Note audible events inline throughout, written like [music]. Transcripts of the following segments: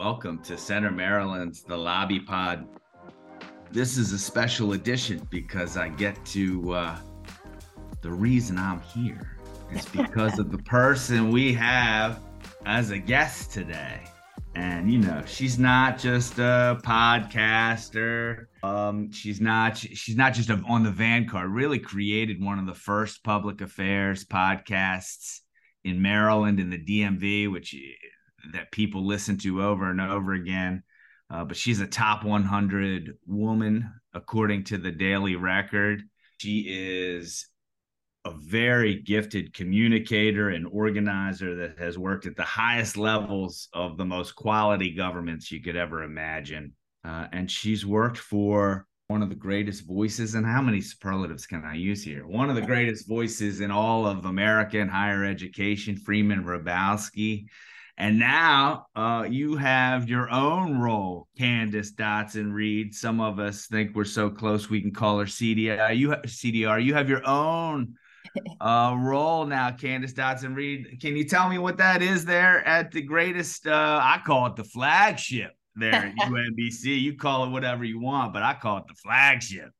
Welcome to Center Maryland's The Lobby Pod. This is a special edition because I get to, uh, the reason I'm here is because of the [laughs] person we have as a guest today. And, you know, she's not just a podcaster. Um, she's not, she's not just on the Vanguard, really created one of the first public affairs podcasts in Maryland in the DMV, which that people listen to over and over again. Uh, but she's a top 100 woman according to the Daily Record. She is a very gifted communicator and organizer that has worked at the highest levels of the most quality governments you could ever imagine. Uh, and she's worked for one of the greatest voices, and how many superlatives can I use here? One of the greatest voices in all of American higher education, Freeman Hrabowski. And now uh, you have your own role, Candace Dodson Reed. Some of us think we're so close we can call her CDI. You have, CDR. You have your own [laughs] uh, role now, Candace Dodson Reed. Can you tell me what that is there at the greatest? Uh, I call it the flagship there at [laughs] UMBC. You call it whatever you want, but I call it the flagship.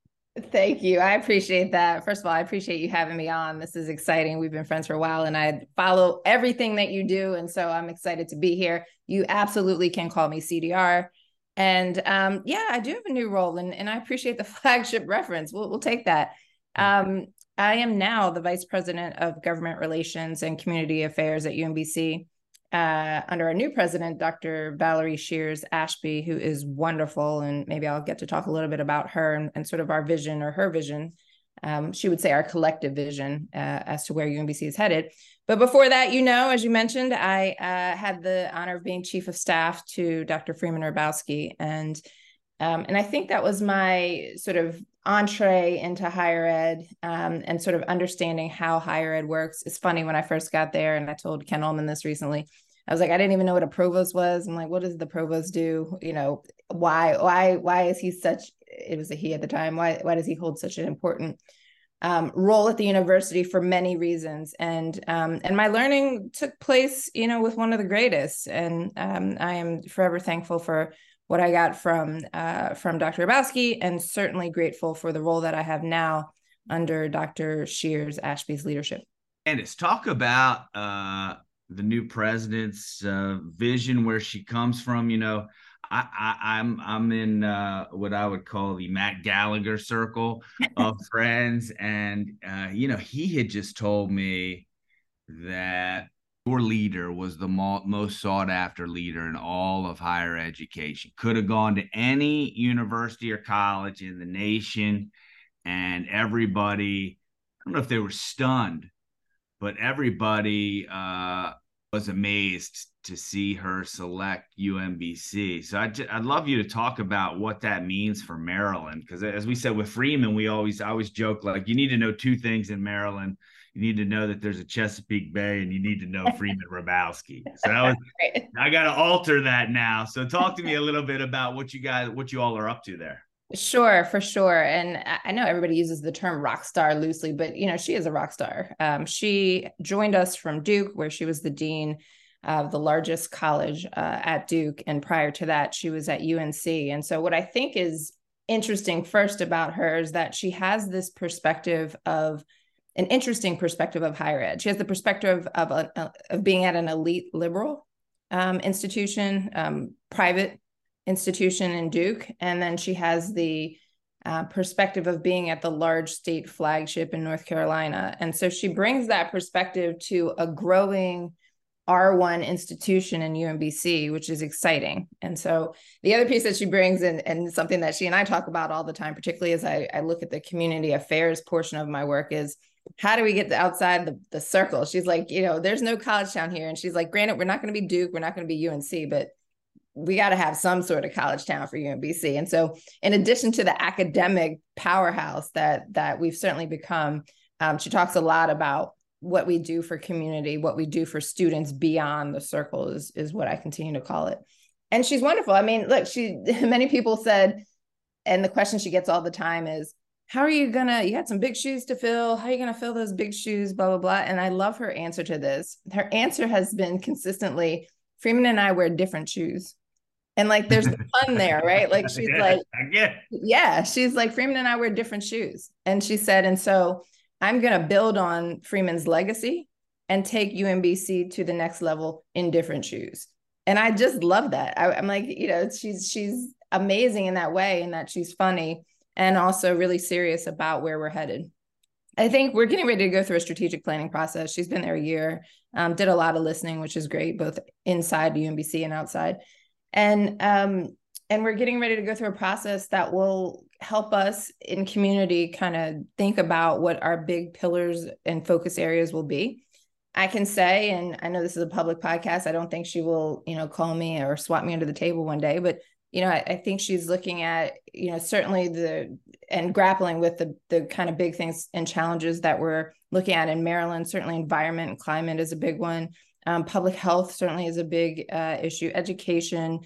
Thank you. I appreciate that. First of all, I appreciate you having me on. This is exciting. We've been friends for a while and I follow everything that you do. And so I'm excited to be here. You absolutely can call me CDR. And um, yeah, I do have a new role and, and I appreciate the [laughs] flagship reference. We'll, we'll take that. Um, I am now the Vice President of Government Relations and Community Affairs at UMBC uh, under our new president, Dr. Valerie Sheares Ashby, who is wonderful. And maybe I'll get to talk a little bit about her and, and sort of our vision or her vision. Um, she would say our collective vision uh, as to where UMBC is headed. But before that, you know, as you mentioned, I uh, had the honor of being chief of staff to Dr. Freeman Hrabowski. And um, and I think that was my sort of entree into higher ed um, and sort of understanding how higher ed works. It's funny when I first got there, and I told Ken Ulman this recently. I was like, I didn't even know what a provost was. I'm like, what does the provost do? You know, why, why, why is he such? It was a he at the time. Why, why does he hold such an important um, role at the university for many reasons? And um, and my learning took place, you know, with one of the greatest. And um, I am forever thankful for what I got from uh, from Dr. Hrabowski, and certainly grateful for the role that I have now under Dr. Sheares Ashby's leadership. And it's talk about uh, the new president's uh, vision, where she comes from. You know, I, I, am I'm, I'm in uh, what I would call the Matt Gallagher circle [laughs] of friends, and uh, you know, he had just told me that your leader was the mo- most sought after leader in all of higher education. Could have gone to any university or college in the nation, and everybody, I don't know if they were stunned, but everybody uh, was amazed to see her select UMBC. So I'd, I'd love you to talk about what that means for Maryland. Because as we said with Freeman, we always I always joke like you need to know two things in Maryland you need to know that there's a Chesapeake Bay and you need to know [laughs] Freeman Hrabowski. So [laughs] was, I got to alter that now. So talk to me a little bit about what you guys, what you all are up to there. Sure, for sure. And I know everybody uses the term rock star loosely, but you know, she is a rock star. Um, she joined us from Duke, where she was the dean of the largest college uh, at Duke. And prior to that, she was at UNC. And so, what I think is interesting first about her is that she has this perspective of an interesting perspective of higher ed. She has the perspective of, a, of being at an elite liberal um, institution, um, private institution in Duke, and then she has the uh, perspective of being at the large state flagship in North Carolina. And so she brings that perspective to a growing R1 institution in UMBC, which is exciting. And so the other piece that she brings in, and something that she and I talk about all the time, particularly as I, I look at the community affairs portion of my work, is how do we get the outside the, the circle? She's like, you know, there's no college town here. And she's like, granted, we're not going to be Duke, we're not going to be UNC, but we got to have some sort of college town for UMBC. And so, in addition to the academic powerhouse that that we've certainly become, um, she talks a lot about what we do for community, what we do for students beyond the circle is is what I continue to call it. And she's wonderful. I mean, look, she [laughs] many people said, and the question she gets all the time is, how are you gonna you had some big shoes to fill how are you gonna fill those big shoes blah blah blah and i love her answer to this her answer has been consistently freeman and i wear different shoes And like there's the [laughs] fun there, right? Like she's yeah, like, yeah, she's like, Freeman and I wear different shoes. And she said, and so I'm going to build on Freeman's legacy and take UMBC to the next level in different shoes. And I just love that. I, I'm like, you know, she's she's amazing in that way, and that she's funny and also really serious about where we're headed. I think we're getting ready to go through a strategic planning process. She's been there a year, um, did a lot of listening, which is great, both inside UMBC and outside and um, and we're getting ready to go through a process that will help us in community kind of think about what our big pillars and focus areas will be i can say and i know this is a public podcast i don't think she will you know call me or swap me under the table one day but you know I, I think she's looking at you know certainly the and grappling with the the kind of big things and challenges that we're looking at in maryland certainly environment and climate is a big one um, public health certainly is a big uh, issue. Education,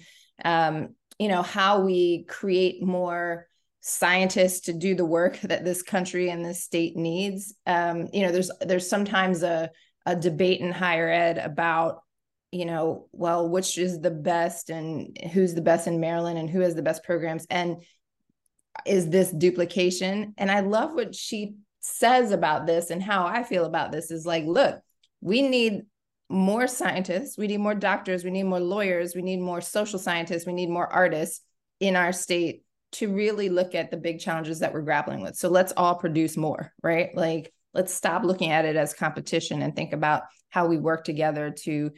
um, you know, how we create more scientists to do the work that this country and this state needs. Um, you know, there's there's sometimes a a debate in higher ed about you know, well, which is the best and who's the best in Maryland and who has the best programs and is this duplication? And I love what she says about this and how I feel about this is like, look, we need more scientists, we need more doctors, we need more lawyers, we need more social scientists, we need more artists in our state to really look at the big challenges that we're grappling with. So let's all produce more, right? Like let's stop looking at it as competition and think about how we work together to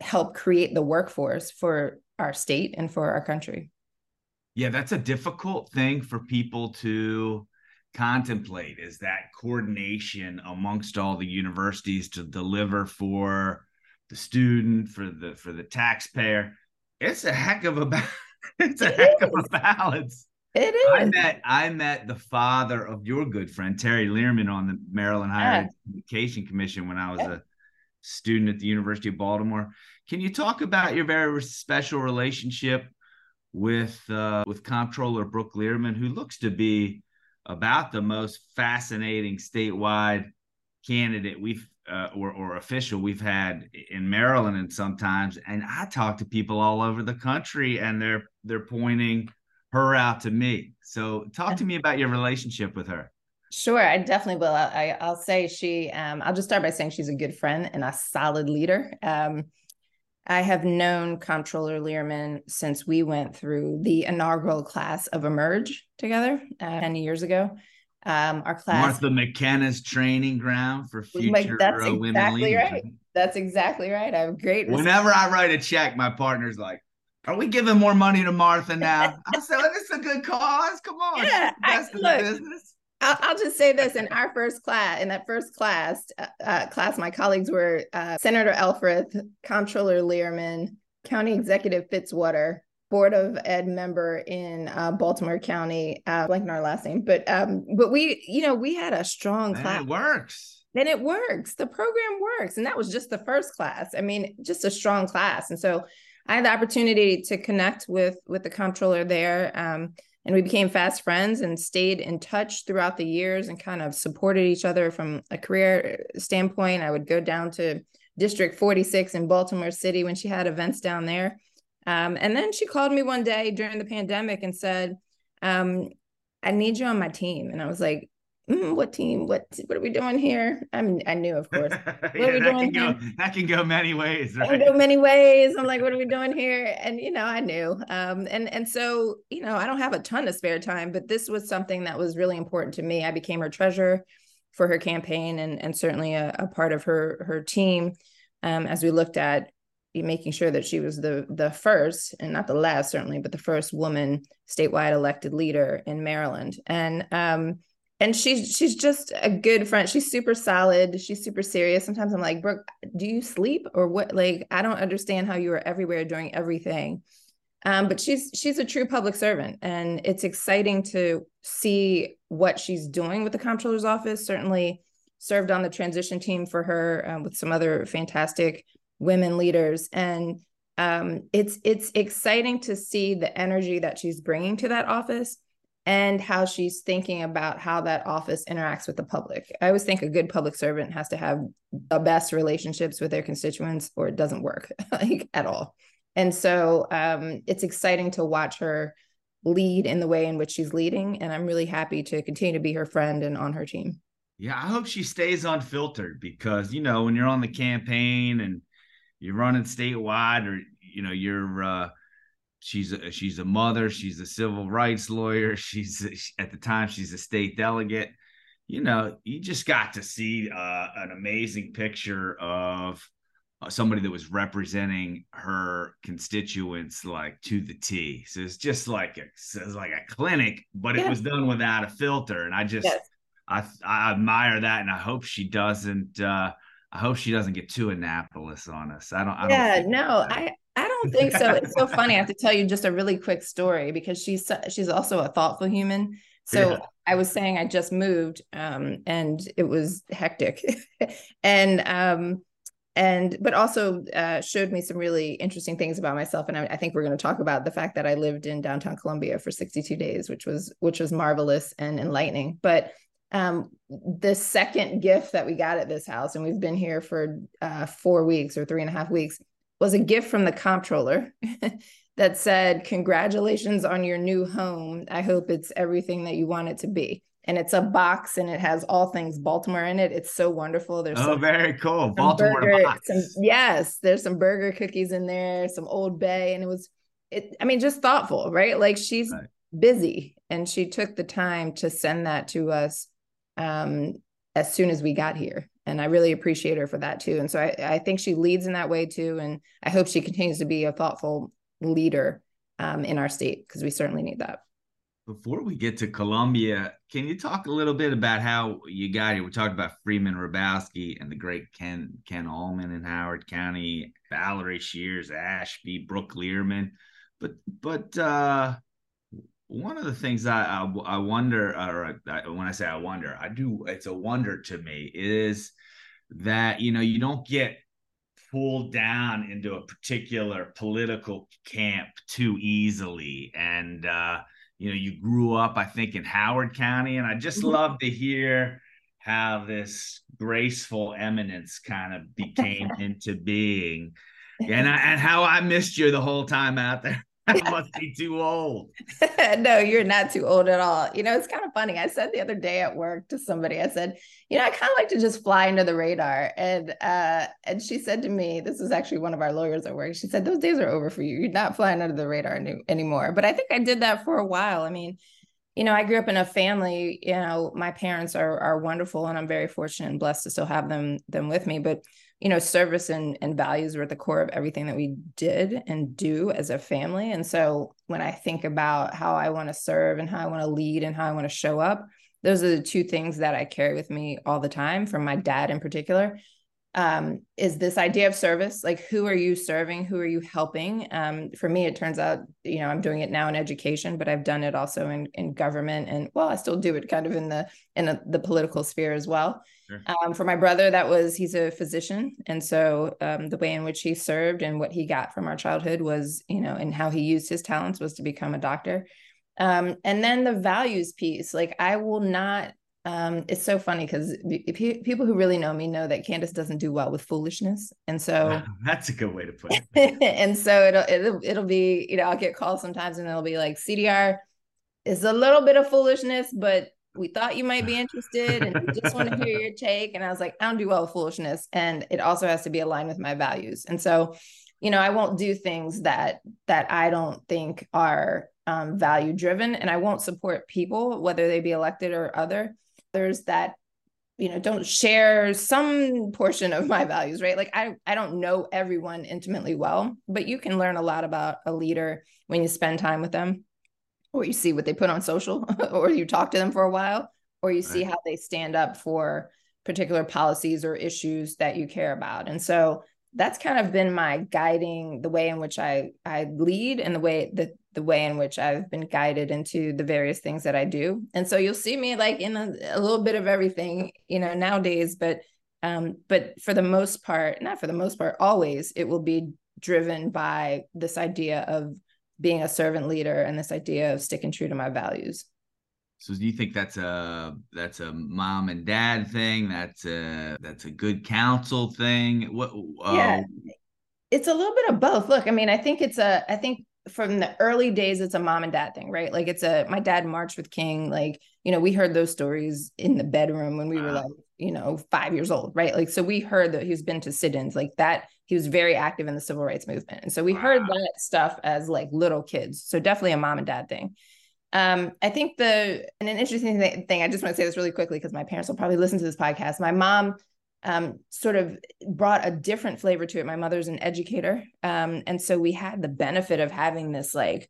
help create the workforce for our state and for our country. Yeah, that's a difficult thing for people to contemplate is that coordination amongst all the universities to deliver for the student, for the for the taxpayer. It's a heck of a [laughs] it's a it heck is. of a balance. It is. I met I met the father of your good friend Terry Lierman on the Maryland Higher yeah. Education Commission when I was yeah. a student at the University of Baltimore. Can you talk about your very special relationship with uh, with Comptroller Brooke Lierman, who looks to be about the most fascinating statewide candidate we've uh, or, or official we've had in Maryland and sometimes and I talk to people all over the country and they're they're pointing her out to me. So talk to me about your relationship with her. Sure, I definitely will. I, will say she. Um, I'll just start by saying she's a good friend and a solid leader. Um, I have known Comptroller Lierman since we went through the inaugural class of Emerge together uh, 10 years ago. Um, our class Martha McKenna's training ground for future like, that's uh, women exactly leaders. right. That's exactly right. I have great. Whenever I write a check, my partner's like, "Are we giving more money to Martha now?" I said, "It's a good cause. Come on, [laughs] yeah, I, look, I'll, I'll, just say this: in our first class, in that first class, uh, uh, class, my colleagues were uh, Senator Elfreth, Comptroller Lierman, County Executive Fitzwater, board of ed member in uh, Baltimore County, uh, blanking our last name, but um, but we, you know, we had a strong Man, class. It works. Then it works. The program works, and that was just the first class. I mean, just a strong class, and so I had the opportunity to connect with with the comptroller there. Um, and we became fast friends and stayed in touch throughout the years and kind of supported each other from a career standpoint. I would go down to District 46 in Baltimore City when she had events down there um, and then she called me one day during the pandemic and said, um, I need you on my team. And I was like, mm, what team? What what are we doing here? I mean, I knew, of course. [laughs] What yeah, are we that doing can here? Go, that can go many ways, right? Can go many ways. I'm like, what are we [laughs] doing here? And you know, I knew. Um, and and so, you know, I don't have a ton of spare time, but this was something that was really important to me. I became her treasurer for her campaign and and certainly a, a part of her her team um, as we looked at making sure that she was the the first and not the last certainly but the first woman statewide elected leader in Maryland and um and she's she's just a good friend. She's super solid. She's super serious. Sometimes i'm like brooke do you sleep or what? Like i don't understand how you are everywhere doing everything. Um, but she's she's a true public servant and it's exciting to see what she's doing with the comptroller's office. Certainly served on the transition team for her um, with some other fantastic women leaders. And um, it's it's exciting to see the energy that she's bringing to that office and how she's thinking about how that office interacts with the public. I always think a good public servant has to have the best relationships with their constituents or it doesn't work [laughs] like at all. And so um, it's exciting to watch her lead in the way in which she's leading. And I'm really happy to continue to be her friend and on her team. Yeah, I hope she stays unfiltered because, you know, when you're on the campaign and you're running statewide or, you know, you're, uh, she's a, she's a mother, she's a civil rights lawyer, [laughs] she's at the time she's a state delegate. You know, you just got to see uh, an amazing picture of uh, somebody that was representing her constituents like to the T. So it's just like a, it's like a clinic, but it was done without a filter. And I just yes. I I admire that, and I hope she doesn't. uh I hope she doesn't get too Annapolis on us. I don't. I yeah, don't no, I I don't think so. It's so funny. I have to tell you just a really quick story because she's she's also a thoughtful human. So yeah. I was saying I just moved, um, and it was hectic, [laughs] and um, and but also uh, showed me some really interesting things about myself and I, I think we're going to talk about the fact that i lived in downtown columbia for 62 days which was which was marvelous and enlightening but um, the second gift that we got at this house and we've been here for uh, four weeks or three and a half weeks was a gift from the comptroller [laughs] that said congratulations on your new home i hope it's everything that you want it to be and it's a box and it has all things Baltimore in it. It's so wonderful. There's oh, some, very cool. Baltimore burger, box. Some, yes, there's some burger cookies in there, some Old Bay, and it was, it. I mean, just thoughtful, right? Like she's right. busy, and she took the time to send that to us um, as soon as we got here, and I really appreciate her for that too. And so I, I think she leads in that way too, and I hope she continues to be a thoughtful leader um, in our state because we certainly need that. Before we get to Columbia, can you talk a little bit about how you got here? We talked about Freeman Hrabowski and the great Ken Ken Ulman in Howard County, Valerie Sheares, Ashby, Brooke Lierman, but but uh, one of the things I I, I wonder, or I, when I say I wonder, I do. It's a wonder to me is that you know you don't get pulled down into a particular political camp too easily, and uh, you know, you grew up, I think, in Howard County, and I just mm-hmm. love to hear how this graceful eminence kind of became [laughs] into being, and I, [laughs] and how I missed you the whole time out there. I must be too old. [laughs] no, you're not too old at all. You know, it's kind of funny. I said the other day at work to somebody, I said, you know, I kind of like to just fly under the radar. And uh, and she said to me, this was actually one of our lawyers at work. She said, those days are over for you. You're not flying under the radar any- anymore. But I think I did that for a while. I mean, you know, I grew up in a family, you know, my parents are are wonderful and I'm very fortunate and blessed to still have them them with me. But you know service and, and values were at the core of everything that we did and do as a family. And so when i think about how i want to serve and how i want to lead and how i want to show up those are the two things that i carry with me all the time from my dad in particular um, is this idea of service. Like who are you serving? Who are you helping? Um, for me it turns out you know i'm doing it now in education but i've done it also in, in government and well i still do it kind of in the in a, the political sphere as well sure. um, for my brother that was he's a physician and so um, the way in which he served and what he got from our childhood was you know and how he used his talents was to become a doctor um, and then the values piece like i will not um, it's so funny because people who really know me know that Candace doesn't do well with foolishness, and so [laughs] that's a good way to put it. [laughs] and so it'll, it'll it'll be you know I'll get calls sometimes and it'll be like CDR is a little bit of foolishness, but we thought you might be interested and we just want to hear your take. And I was like, I don't do well with foolishness, and it also has to be aligned with my values. And so, you know, I won't do things that that I don't think are um, value driven, and I won't support people whether they be elected or other others that you know don't share some portion of my values right like i i don't know everyone intimately well but you can learn a lot about a leader when you spend time with them or you see what they put on social [laughs] or you talk to them for a while or you see right. how they stand up for particular policies or issues that you care about and so that's kind of been my guiding the way in which i i lead and the way that the way in which I've been guided into the various things that I do. And so you'll see me like in a, a little bit of everything, you know, nowadays, but um, but for the most part, not for the most part, always it will be driven by this idea of being a servant leader and this idea of sticking true to my values. So do you think that's a that's a mom and dad thing? That's a that's a good counsel thing. What? Uh, yeah, It's a little bit of both. Look, I mean, I think it's a, I think from the early days, it's a mom and dad thing, right? Like it's a, my dad marched with King. Like, you know, we heard those stories in the bedroom when we were like, you know, five years old, right? Like, so we heard that he's been to sit-ins like that. He was very active in the civil rights movement. And so we wow. heard that stuff as like little kids. So definitely a mom and dad thing. Um, I think the, and an interesting thing, I just want to say this really quickly because my parents will probably listen to this podcast. My mom um, sort of brought a different flavor to it. My mother's an educator. Um, and so we had the benefit of having this like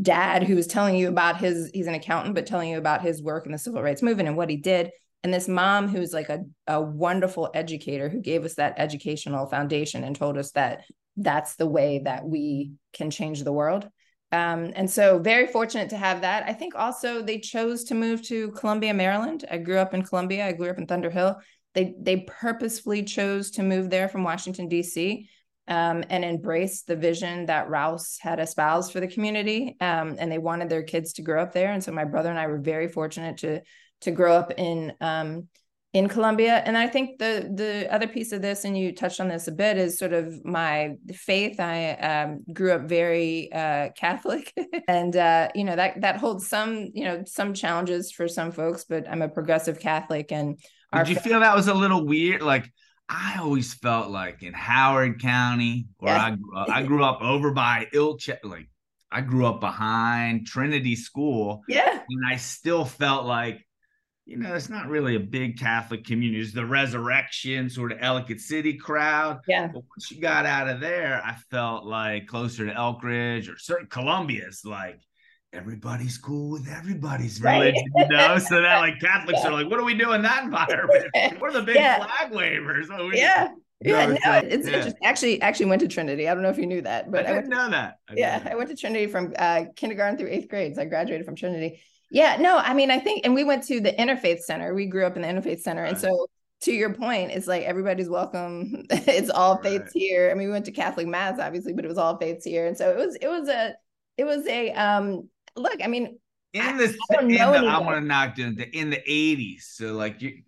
dad who was telling you about his, he's an accountant, but telling you about his work in the civil rights movement and what he did and this mom who's like a, a wonderful educator who gave us that educational foundation and told us that that's the way that we can change the world um, and so very fortunate to have that i think also they chose to move to columbia maryland i grew up in columbia i grew up in thunder hill they they purposefully chose to move there from washington d.c um, and embrace the vision that Rouse had espoused for the community. Um, and they wanted their kids to grow up there. And so my brother and I were very fortunate to to grow up in um, in Columbia. And I think the the other piece of this, and you touched on this a bit, is sort of my faith. I um, grew up very uh, Catholic, [laughs] and uh, you know that that holds some you know some challenges for some folks. But I'm a progressive Catholic, and did you feel that was a little weird? Like I always felt like in Howard County, where yeah. I grew up, I grew up over by Ilch, like I grew up behind Trinity School. [laughs] Yeah, and I still felt like you know, it's not really a big Catholic community. It's the resurrection sort of Ellicott City crowd. Yeah. But once you got out of there, I felt like closer to Elkridge or certain Columbia's like everybody's cool with everybody's religion, right. you know? [laughs] so that like Catholics yeah. are like, what are we doing in that environment? [laughs] We're the big yeah. flag wavers. Oh, we, yeah. Yeah, no, no it's yeah. interesting. Actually, actually went to Trinity. I don't know if you knew that, but I didn't I know that. I yeah, know that. I went to Trinity from uh, kindergarten through eighth grade. So I graduated from Trinity. Yeah, no, I mean, I think, and we went to the Interfaith Center. We grew up in the Interfaith Center. Right. And so, to your point, it's like everybody's welcome. [laughs] it's all right. faiths here. I mean, we went to Catholic Mass, obviously, but it was all faiths here. And so it was, it was a, it was a, um, look, I mean, in the, I, I, in the I want to knock down the in the 80s. So, like, you,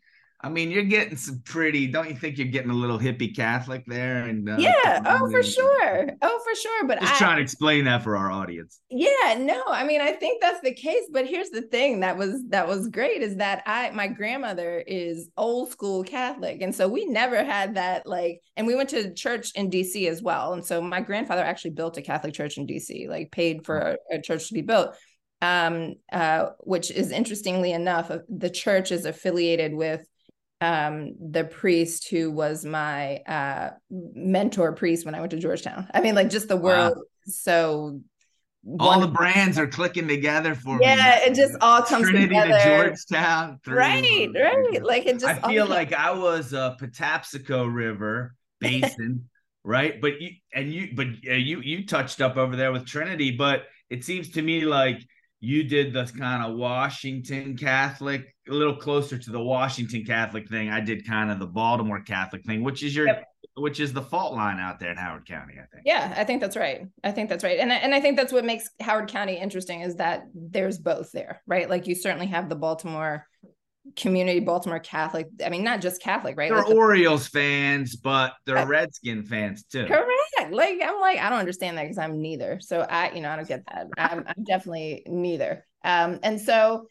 I mean, you're getting some pretty. Don't you think you're getting a little hippie Catholic there? And uh, yeah, oh for sure, oh for sure. But just I, trying to explain that for our audience. Yeah, no, I mean, I think that's the case. But here's the thing that was that was great is that I my grandmother is old school Catholic, and so we never had that like. And we went to church in D.C. as well, and so my grandfather actually built a Catholic church in D.C. Like paid for a, a church to be built. Um, uh, which is interestingly enough, uh, the church is affiliated with um, the priest who was my uh, mentor priest when I went to Georgetown. I mean, like just the world. Wow. So all the brands are clicking together for yeah, me. Yeah, it just all comes Trinity together. to Georgetown. Through, right, right. Like it just. I feel like I was a Patapsco River basin, [laughs] right? But you and you, but uh, you you touched up over there with Trinity, but it seems to me like you did the kind of Washington Catholic, a little closer to the Washington Catholic thing. I did kind of the Baltimore Catholic thing, which is your yep. which is the fault line out there in Howard County, I think. Yeah, I think that's right. I think that's right. And and I think that's what makes Howard County interesting is that there's both there, right? Like you certainly have the Baltimore community Baltimore Catholic. I mean, not just Catholic, right? They're like the, Orioles fans, but they're right. Redskin fans too. Correct. Like I'm like I don't understand that because I'm neither. So I, you know, I don't get that. I'm, I'm definitely neither. Um, and so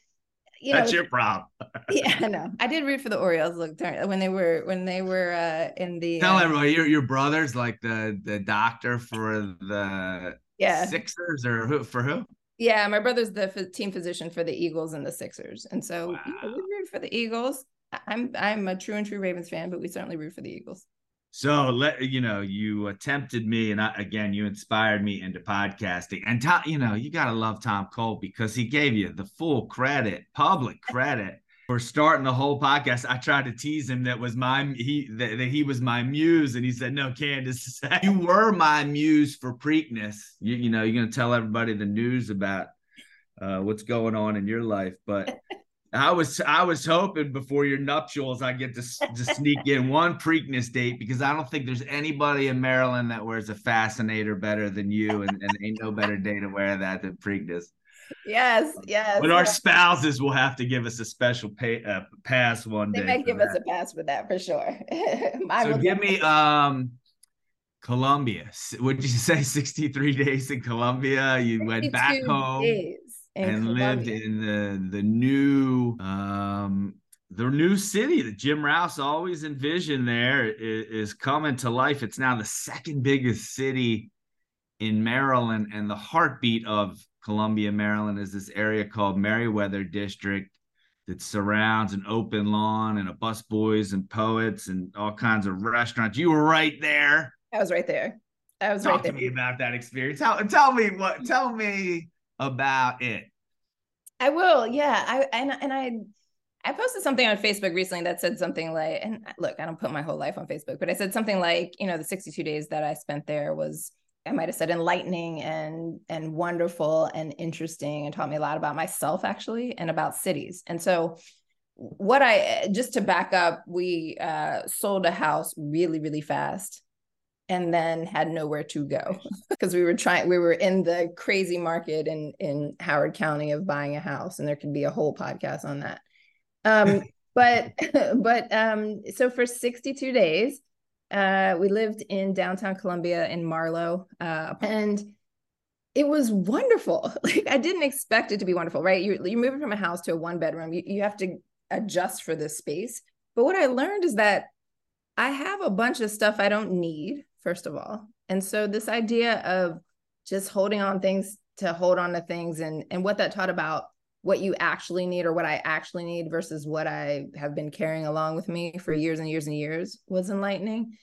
you know, that's your problem. [laughs] yeah, no, I did root for the Orioles. Look, when they were when they were uh, in the tell uh, everyone your your brother's like the the doctor for the yeah Sixers or who for who? Yeah, my brother's the f- team physician for the Eagles and the Sixers, and so wow. you know, we root for the Eagles. I'm I'm a true and true Ravens fan, but we certainly root for the Eagles. So let you know you attempted me, and I, again you inspired me into podcasting. And Tom, you know you gotta love Tom Coale because he gave you the full credit, public credit for starting the whole podcast. I tried to tease him that was my he that, that he was my muse, and he said, "No, Candace, [laughs] you were my muse for Preakness. You, you know, you're gonna tell everybody the news about uh, what's going on in your life." But I was I was hoping before your nuptials I get to, to sneak in one Preakness date because I don't think there's anybody in Maryland that wears a fascinator better than you, and, and ain't no better day to wear that than Preakness yes, yes. But our spouses will have to give us a special pay, uh, pass one they day. They might give that. us a pass for that for sure. [laughs] so give me um Columbia. Would you say [laughs] 63 days in Columbia? You went back home and Columbia. lived in the the new um the new city that Jim Rouse always envisioned there is, is coming to life. It's now the second biggest city in Maryland, and the heartbeat of Columbia, Maryland, is this area called Merriweather District that surrounds an open lawn and a busboys and poets and all kinds of restaurants. You were right there. I was right there. I was Talk right there. to me about that experience. Tell, tell me what. Tell me about it. I will. Yeah. I and and I I posted something on Facebook recently that said something like, and look, I don't put my whole life on Facebook, but I said something like, you know, the 62 days that I spent there was, I might have said enlightening and and wonderful and interesting and taught me a lot about myself actually and about cities. And so what I just to back up, we uh, sold a house really, really fast and then had nowhere to go because [laughs] we were trying we were in the crazy market in in Howard County of buying a house and there could be a whole podcast on that um [laughs] but [laughs] but um so for 62 days uh we lived in downtown Columbia in Marlow uh and it was wonderful. [laughs] Like I didn't expect it to be wonderful right? You you're moving from a house to a one bedroom you, you have to adjust for this space. But what I learned is that I have a bunch of stuff I don't need first of all. And so this idea of just holding on things to hold on to things and and what that taught about what you actually need or what I actually need versus what I have been carrying along with me for years and years and years was enlightening.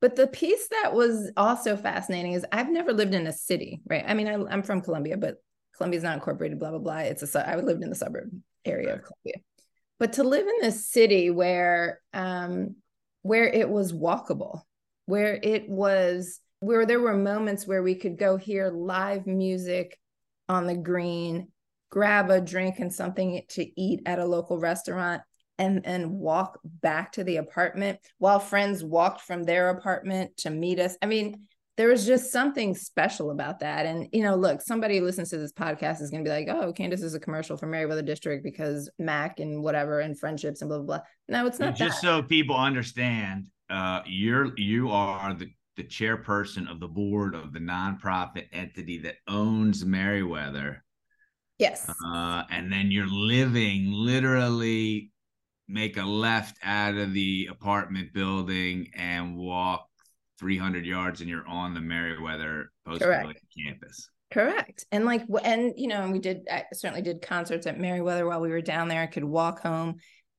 But the piece that was also fascinating is I've never lived in a city, right? I mean, I, am from Columbia, but Columbia's not incorporated, blah, blah, blah. It's a, I lived in the suburb area of Columbia. But to live in this city where, um, where it was walkable, where it was where there were moments where we could go hear live music on the green, grab a drink and something to eat at a local restaurant and and walk back to the apartment while friends walked from their apartment to meet us. I mean, there was just something special about that. And you know, look, somebody listens to this podcast is going to be like, "Oh, Candace is a commercial for Merriweather District because MACC and whatever and friendships and blah blah blah." No, it's not. Just so people understand, uh, you're you are the the chairperson of the board of the nonprofit entity that owns Merriweather. Yes. Uh, and then you're living literally make a left out of the apartment building and walk 300 yards and you're on the Merriweather post campus. Correct. And like, and you know, and we did, I certainly did concerts at Merriweather while we were down there. I could walk home,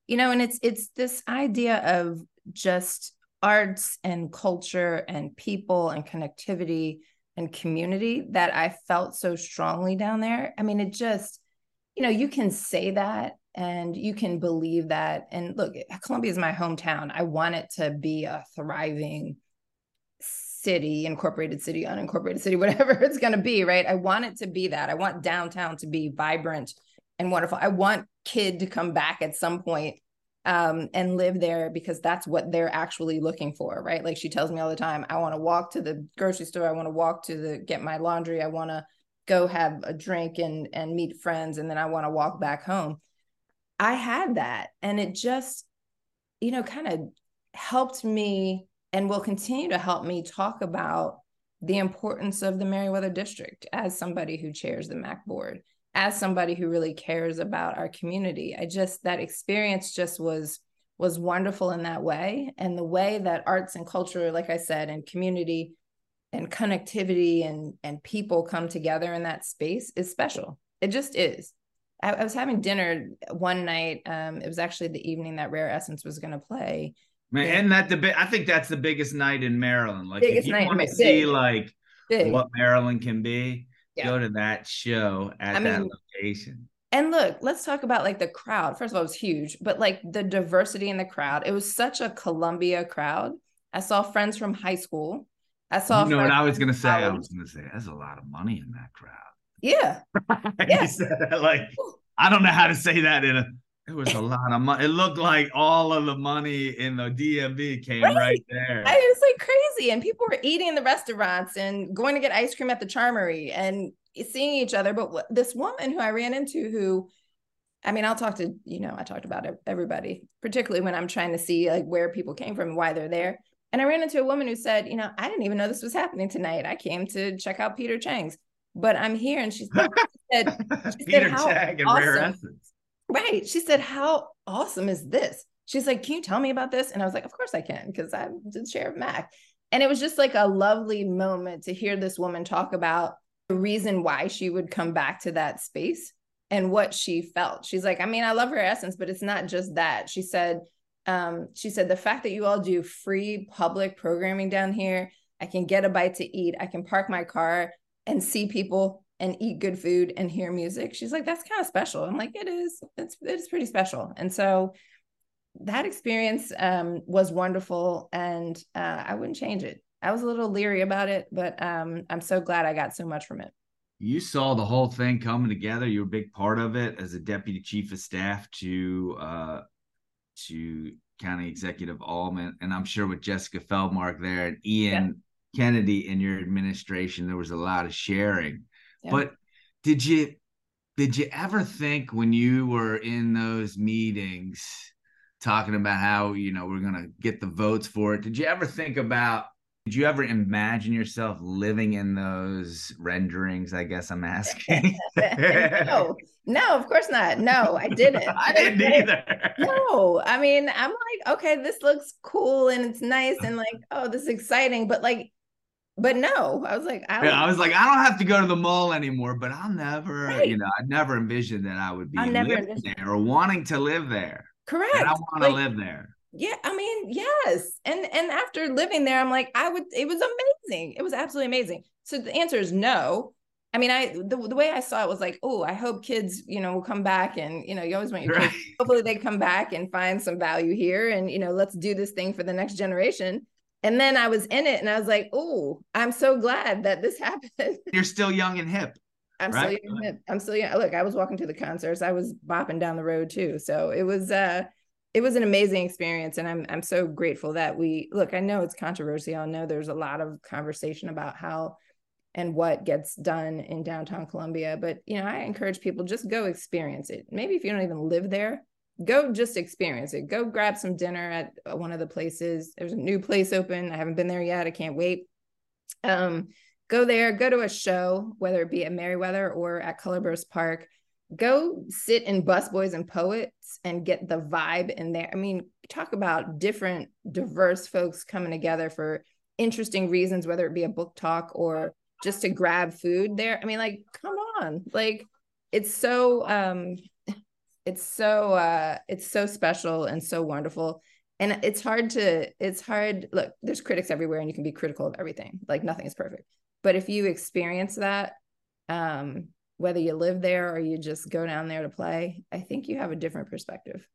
you know, and it's, it's this idea of just arts and culture and people and connectivity and community that I felt so strongly down there. I mean, it just, you know, you can say that and you can believe that. And look, Columbia is my hometown. I want it to be a thriving city, incorporated city, unincorporated city, [laughs] whatever it's going to be, right? I want it to be that. I want downtown to be vibrant and wonderful. I want kid to come back at some point um, and live there because that's what they're actually looking for, right? Like she tells me all the time, I want to walk to the grocery store, I want to walk to the get my laundry, I want to go have a drink and and meet friends, and then I want to walk back home. I had that, and it just, you know, kind of helped me and will continue to help me talk about the importance of the Merriweather District as somebody who chairs the MACC board as somebody who really cares about our community i just that experience just was was wonderful in that way. And the way that arts and culture like i said and community and connectivity and and people come together in that space is special. It just is. I, I was having dinner one night um it was actually the evening that rare essence was going to play. Man, and that the I think that's the biggest night in Maryland. Like biggest if you want to see like big. what Maryland can be, yeah. go to that show at I that mean, location. And look, let's talk about like the crowd. First of all, it was huge, but like the diversity in the crowd. It was such a Columbia crowd. I saw friends from high school. I saw. You know what I was gonna say? I was gonna say there's a lot of money in that crowd. Yeah. [laughs] yeah. like I don't know how to say that in a it was a lot of money. It looked like all of the money in the DMV came right, right there. I, it was like crazy. And people were eating in the restaurants and going to get ice cream at the Charmery and seeing each other. But this woman who I ran into, who, I mean, I'll talk to, you know, I talked about everybody, particularly when I'm trying to see like where people came from and why they're there. And I ran into a woman who said, you know, I didn't even know this was happening tonight. I came to check out Peter Chang's, but I'm here. And she said, [laughs] she said, Peter Chang and. Rare Essence. Right. She said, how awesome is this? She's like, can you tell me about this? And I was like, of course I can, because I'm the chair of MACC. And it was just like a lovely moment to hear this woman talk about the reason why she would come back to that space and what she felt. She's like, I mean, I love her Essence, but it's not just that. She said, um, she said, the fact that you all do free public programming down here, I can get a bite to eat, I can park my car and see people and eat good food and hear music. She's like, that's kind of special. I'm like, it is. It's it's pretty special. And so that experience um, was wonderful, and uh, I wouldn't change it. I was a little leery about it, but um, I'm so glad I got so much from it. You saw the whole thing coming together. You were a big part of it as a deputy chief of staff to uh, to County Executive Ulman, and I'm sure with Jessica Feldmark there and Ian yeah. Kennedy in your administration, there was a lot of sharing. Yeah. But did you did you ever think when you were in those meetings talking about how you know we're gonna get the votes for it? Did you ever think about did you ever imagine yourself living in those renderings? I guess I'm asking. [laughs] no, no, of course not. No, I didn't. [laughs] I didn't either. No, I mean, I'm like, okay, this looks cool and it's nice and like, oh, this is exciting, but like, but no, I was like, I, yeah, I was like, I don't have to go to the mall anymore, but I'll never, right. you know, I never envisioned that I would be living there or wanting to live there. Correct. I want to like, live there yeah i mean yes and and after living there i'm like i would it was amazing it was absolutely amazing so the answer is no i mean i the, the way i saw it was like oh i hope kids you know will come back and you know you always want your right. kids hopefully they come back and find some value here and you know let's do this thing for the next generation and then i was in it and i was like oh i'm so glad that this [laughs] happened you're still young and hip I'm right? still young. I'm still young. Look, I was walking to the concerts. I was bopping down the road too. So it was uh it was an amazing experience and I'm I'm so grateful that we look I know it's controversial I know there's a lot of conversation about how and what gets done in downtown Columbia but you know I encourage people just go experience it maybe if you don't even live there go just experience it. Go grab some dinner at one of the places. There's a new place open. I haven't been there yet. I can't wait. Um go there go to a show whether it be at Merriweather or at Colorburst Park. Go sit in busboys and poets and get the vibe in there. I mean talk about different diverse folks coming together for interesting reasons whether it be a book talk or just to grab food there. I mean like come on. Like it's so um it's so uh it's so special and so wonderful and it's hard to it's hard look there's critics everywhere and you can be critical of everything like nothing is perfect but if you experience that um whether you live there or you just go down there to play, I think you have a different perspective.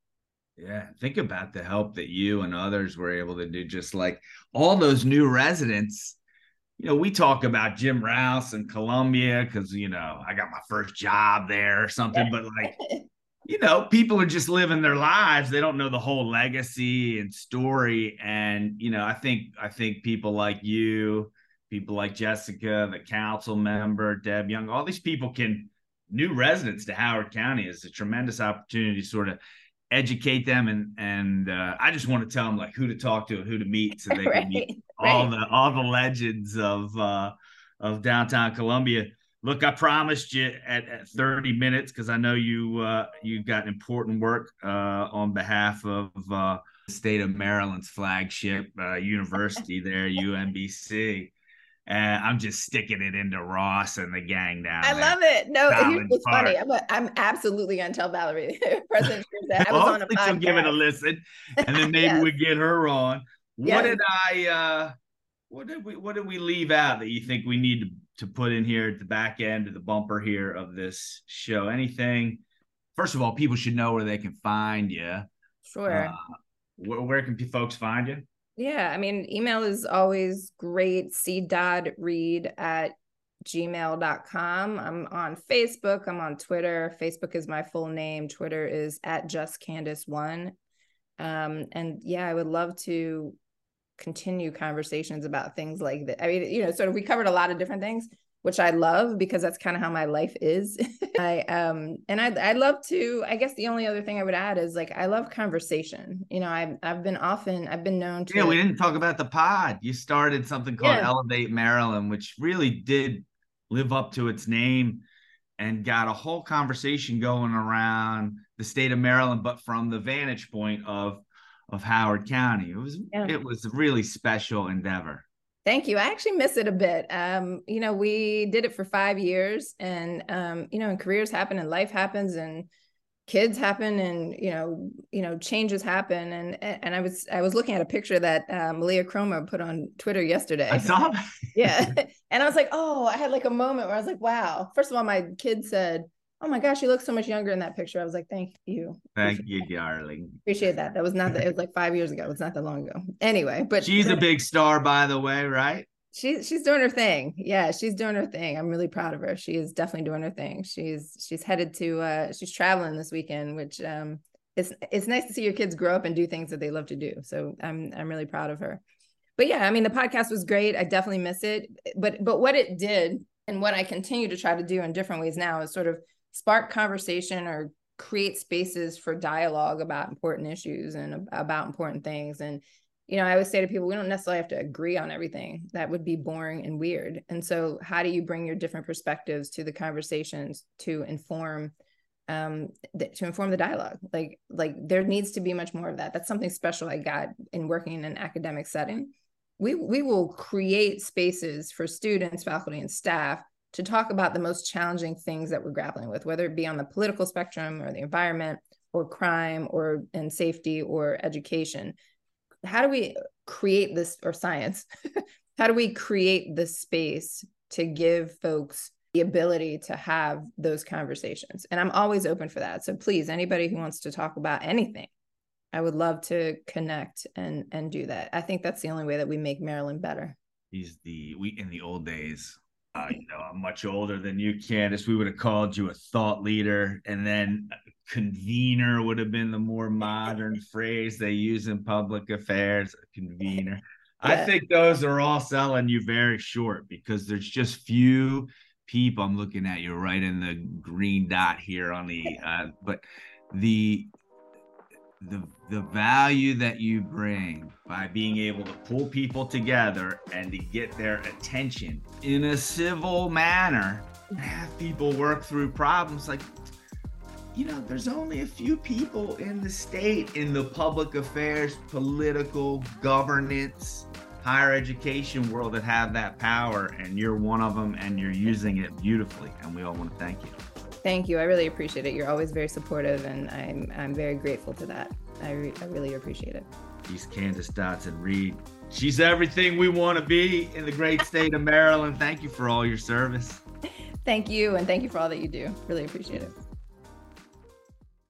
Yeah, think about the help that you and others were able to do. Just like all those new residents, you know, we talk about Jim Rouse and Columbia because you know I got my first job there or something, but like, [laughs] you know, people are just living their lives. They don't know the whole legacy and story. And you know, I think I think people like you people like Jessica, the council member, Deb Jung, all these people can new residents to Howard County is a tremendous opportunity to sort of educate them and and uh, I just want to tell them like who to talk to and who to meet so they right, can meet [laughs] all right. the all the legends of uh, of downtown Columbia. Look, I promised you at, at 30 minutes because I know you uh, you got important work uh, on behalf of uh, the state of Maryland's flagship uh, university there, UMBC and I'm just sticking it into Ross and the gang now. I love it. No, what's funny. I'm, a, I'm absolutely gonna tell Valerie, [laughs] President that I was on a podcast. She'll give it a listen, and then [laughs] maybe yes. we get her on. What yes. did I? uh What did we? What did we leave out that you think we need to, to put in here at the back end of the bumper here of this show? Anything? First of all, people should know where they can find you. Sure. Uh, where, where can folks find you? Yeah, I mean, email is always great. c.reed at gmail.com. I'm on Facebook. I'm on Twitter. Facebook is my full name. Twitter is at just Candace one. Um, and yeah, I would love to continue conversations about things like that. I mean, you know, sort of we covered a lot of different things, which I love because that's kind of how my life is. [laughs] I um and I I love to I guess the only other thing I would add is like I love conversation. You know, I've I've been often I've been known to Yeah, we didn't talk about the pod. You started something called yeah. Elevate Maryland, which really did live up to its name and got a whole conversation going around the state of Maryland, but from the vantage point of of Howard County. It was yeah. it was a really special endeavor. Thank you. I actually miss it a bit. Um, you know, we did it for five years, and um, you know, and careers happen, and life happens, and kids happen, and you know, you know, changes happen, and and I was I was looking at a picture that uh, Malia Chroma put on Twitter yesterday. I saw. [laughs] yeah, and I was like, oh, I had like a moment where I was like, wow. First of all, my kid said, oh my gosh, you look so much younger in that picture. I was like, thank you. Thank you, darling. Appreciate that. That was not that it was like five years ago. It's not that long ago. Anyway, but she's a big star, by the way, right? She's she's doing her thing. Yeah, she's doing her thing. I'm really proud of her. She is definitely doing her thing. She's she's headed to uh she's traveling this weekend, which um it's it's nice to see your kids grow up and do things that they love to do. So I'm I'm really proud of her. But yeah, I mean the podcast was great. I definitely miss it. But but what it did and what I continue to try to do in different ways now is sort of spark conversation or create spaces for dialogue about important issues and about important things. And you know i always say to people we don't necessarily have to agree on everything. That would be boring and weird. And so how do you bring your different perspectives to the conversations to inform um th- to inform the dialogue? Like like there needs to be much more of that. That's something special i got in working in an academic setting. We we will create spaces for students faculty and staff to talk about the most challenging things that we're grappling with, whether it be on the political spectrum or the environment or crime or and safety or education. How do we create this or science? [laughs] How do we create the space to give folks the ability to have those conversations? And I'm always open for that. So please, anybody who wants to talk about anything, I would love to connect and and do that. I think that's the only way that we make Maryland better. He's the we in the old days uh, you know, I'm much older than you, Candace. We would have called you a thought leader, and then convener would have been the more modern [laughs] phrase they use in public affairs. Convener. Yeah. I think those are all selling you very short because there's just few people. I'm looking at you right in the green dot here on the, [laughs] uh, but the the the value that you bring by being able to pull people together and to get their attention in a civil manner and have people work through problems like you know there's only a few people in the state in the public affairs political governance higher education world that have that power and you're one of them and you're using it beautifully and we all want to thank you Thank you. I really appreciate it. You're always very supportive, and I'm I'm very grateful to that. I, re- I really appreciate it. She's Candace Dodson Reed. She's everything we want to be in the great state of Maryland. Thank you for all your service. [laughs] Thank you, and thank you for all that you do. Really appreciate it.